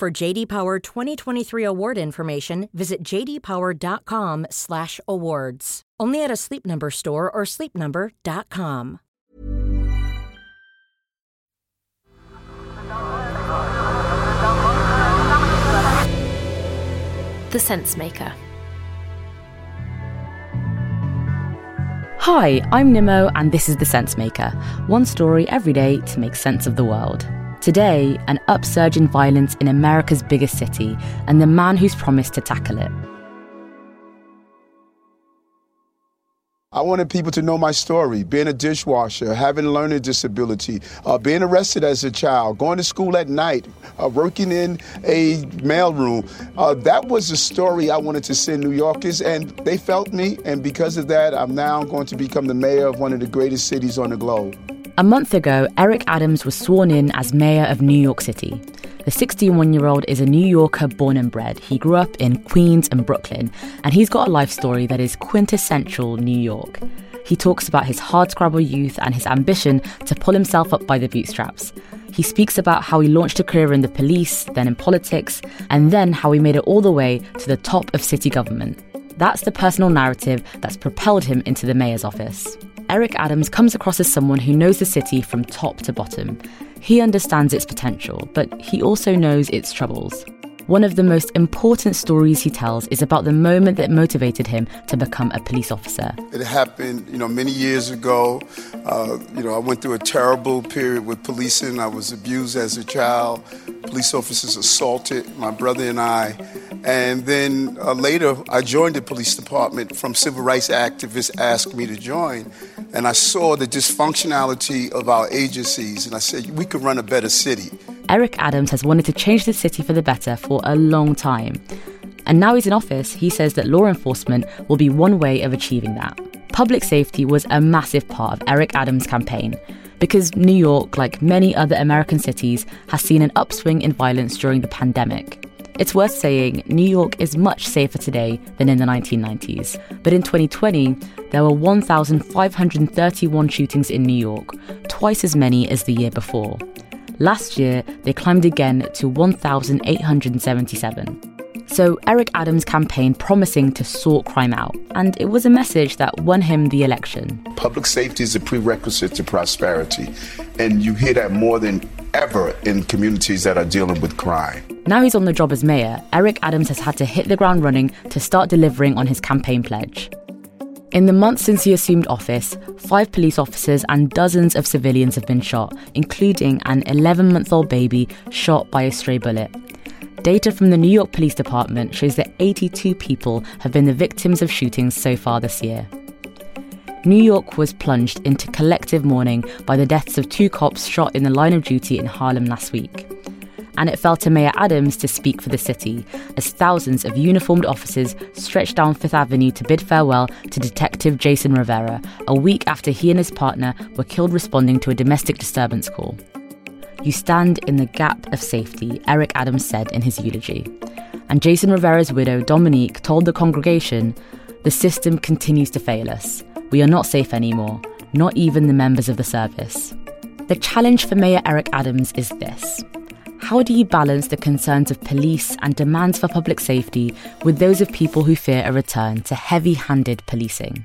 For JD Power 2023 award information, visit jdpower.com/awards. Only at a Sleep Number store or sleepnumber.com. The Sense Maker. Hi, I'm Nimo, and this is The Sense Maker. One story every day to make sense of the world. Today, an upsurge in violence in America's biggest city, and the man who's promised to tackle it. I wanted people to know my story being a dishwasher, having a learning disability, uh, being arrested as a child, going to school at night, uh, working in a mailroom. Uh, that was the story I wanted to send New Yorkers, and they felt me. And because of that, I'm now going to become the mayor of one of the greatest cities on the globe. A month ago, Eric Adams was sworn in as mayor of New York City. The 61 year old is a New Yorker born and bred. He grew up in Queens and Brooklyn, and he's got a life story that is quintessential New York. He talks about his hardscrabble youth and his ambition to pull himself up by the bootstraps. He speaks about how he launched a career in the police, then in politics, and then how he made it all the way to the top of city government. That's the personal narrative that's propelled him into the mayor's office. Eric Adams comes across as someone who knows the city from top to bottom. He understands its potential, but he also knows its troubles. One of the most important stories he tells is about the moment that motivated him to become a police officer. It happened, you know, many years ago. Uh, you know, I went through a terrible period with policing. I was abused as a child. Police officers assaulted my brother and I. And then uh, later, I joined the police department from civil rights activists asked me to join. And I saw the dysfunctionality of our agencies, and I said, we could run a better city. Eric Adams has wanted to change the city for the better for a long time. And now he's in office, he says that law enforcement will be one way of achieving that. Public safety was a massive part of Eric Adams' campaign because New York, like many other American cities, has seen an upswing in violence during the pandemic. It's worth saying New York is much safer today than in the 1990s. But in 2020, there were 1,531 shootings in New York, twice as many as the year before. Last year, they climbed again to 1,877. So Eric Adams' campaign promising to sort crime out, and it was a message that won him the election. Public safety is a prerequisite to prosperity, and you hear that more than ever in communities that are dealing with crime. Now he's on the job as mayor, Eric Adams has had to hit the ground running to start delivering on his campaign pledge. In the months since he assumed office, five police officers and dozens of civilians have been shot, including an 11 month old baby shot by a stray bullet. Data from the New York Police Department shows that 82 people have been the victims of shootings so far this year. New York was plunged into collective mourning by the deaths of two cops shot in the line of duty in Harlem last week and it fell to Mayor Adams to speak for the city, as thousands of uniformed officers stretched down Fifth Avenue to bid farewell to Detective Jason Rivera, a week after he and his partner were killed responding to a domestic disturbance call. You stand in the gap of safety, Eric Adams said in his eulogy. And Jason Rivera's widow, Dominique, told the congregation the system continues to fail us. We are not safe anymore, not even the members of the service. The challenge for Mayor Eric Adams is this how do you balance the concerns of police and demands for public safety with those of people who fear a return to heavy handed policing?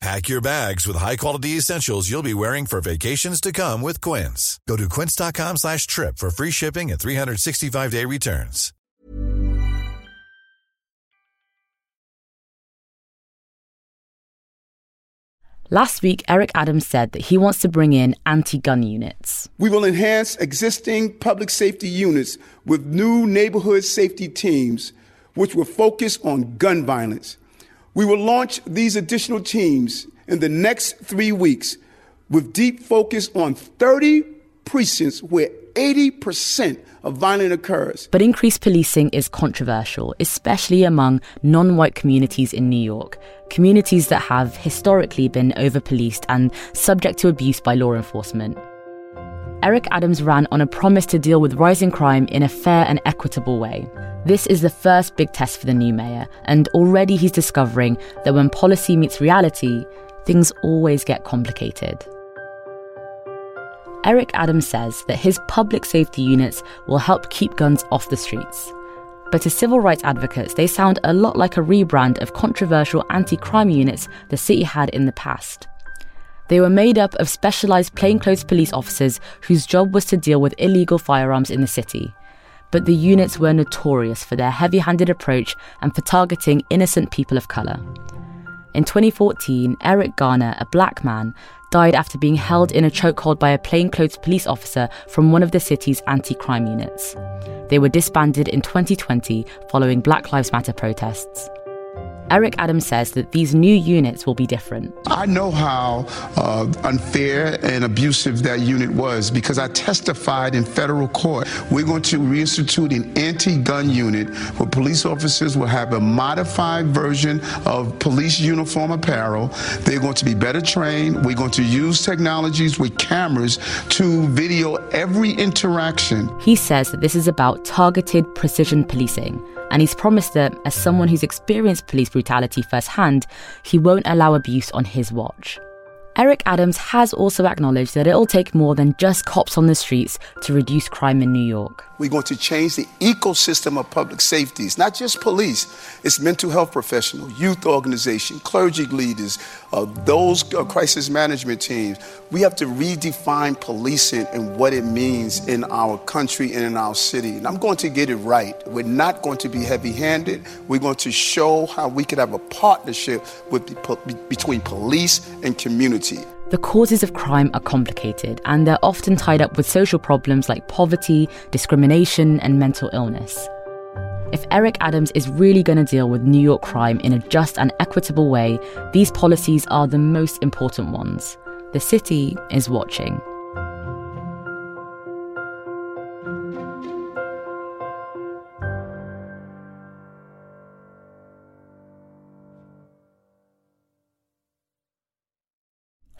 Pack your bags with high-quality essentials you'll be wearing for vacations to come with Quince. Go to quince.com slash trip for free shipping and 365-day returns. Last week, Eric Adams said that he wants to bring in anti-gun units. We will enhance existing public safety units with new neighborhood safety teams, which will focus on gun violence – we will launch these additional teams in the next three weeks with deep focus on 30 precincts where 80% of violence occurs. But increased policing is controversial, especially among non white communities in New York, communities that have historically been over policed and subject to abuse by law enforcement. Eric Adams ran on a promise to deal with rising crime in a fair and equitable way. This is the first big test for the new mayor, and already he's discovering that when policy meets reality, things always get complicated. Eric Adams says that his public safety units will help keep guns off the streets. But to civil rights advocates, they sound a lot like a rebrand of controversial anti crime units the city had in the past. They were made up of specialised plainclothes police officers whose job was to deal with illegal firearms in the city. But the units were notorious for their heavy handed approach and for targeting innocent people of colour. In 2014, Eric Garner, a black man, died after being held in a chokehold by a plainclothes police officer from one of the city's anti crime units. They were disbanded in 2020 following Black Lives Matter protests. Eric Adams says that these new units will be different. I know how uh, unfair and abusive that unit was because I testified in federal court. We're going to reinstitute an anti gun unit where police officers will have a modified version of police uniform apparel. They're going to be better trained. We're going to use technologies with cameras to video every interaction. He says that this is about targeted precision policing and he's promised that, as someone who's experienced police brutality firsthand, he won't allow abuse on his watch. Eric Adams has also acknowledged that it'll take more than just cops on the streets to reduce crime in New York. We're going to change the ecosystem of public safety. It's not just police, it's mental health professionals, youth organization, clergy leaders, uh, those uh, crisis management teams. We have to redefine policing and what it means in our country and in our city. And I'm going to get it right. We're not going to be heavy handed. We're going to show how we can have a partnership with the, between police and community. The causes of crime are complicated and they're often tied up with social problems like poverty, discrimination, and mental illness. If Eric Adams is really going to deal with New York crime in a just and equitable way, these policies are the most important ones. The city is watching.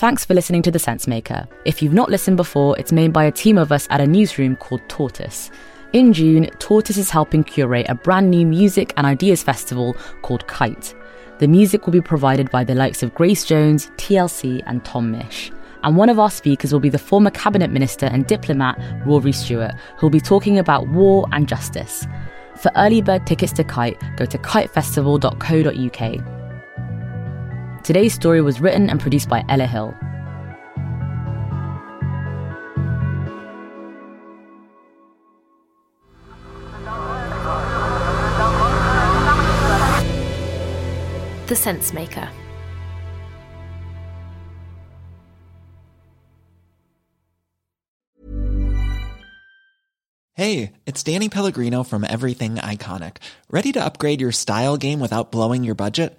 Thanks for listening to The Sensemaker. If you've not listened before, it's made by a team of us at a newsroom called Tortoise. In June, Tortoise is helping curate a brand new music and ideas festival called Kite. The music will be provided by the likes of Grace Jones, TLC, and Tom Misch. And one of our speakers will be the former cabinet minister and diplomat Rory Stewart, who'll be talking about war and justice. For early bird tickets to Kite, go to kitefestival.co.uk. Today's story was written and produced by Ella Hill. The Sense Maker. Hey, it's Danny Pellegrino from Everything Iconic. Ready to upgrade your style game without blowing your budget?